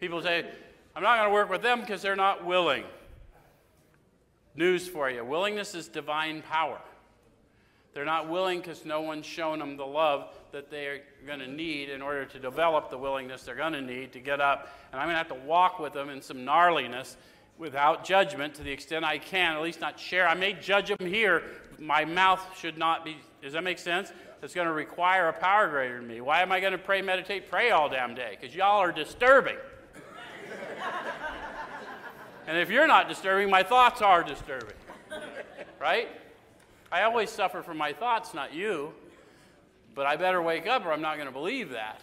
People say, I'm not going to work with them because they're not willing. News for you willingness is divine power. They're not willing because no one's shown them the love that they're going to need in order to develop the willingness they're going to need to get up. And I'm going to have to walk with them in some gnarliness without judgment to the extent I can, at least not share. I may judge them here. My mouth should not be. Does that make sense? It's going to require a power greater than me. Why am I going to pray, meditate, pray all damn day? Because y'all are disturbing. And if you're not disturbing, my thoughts are disturbing. Right? I always suffer from my thoughts, not you. But I better wake up or I'm not going to believe that.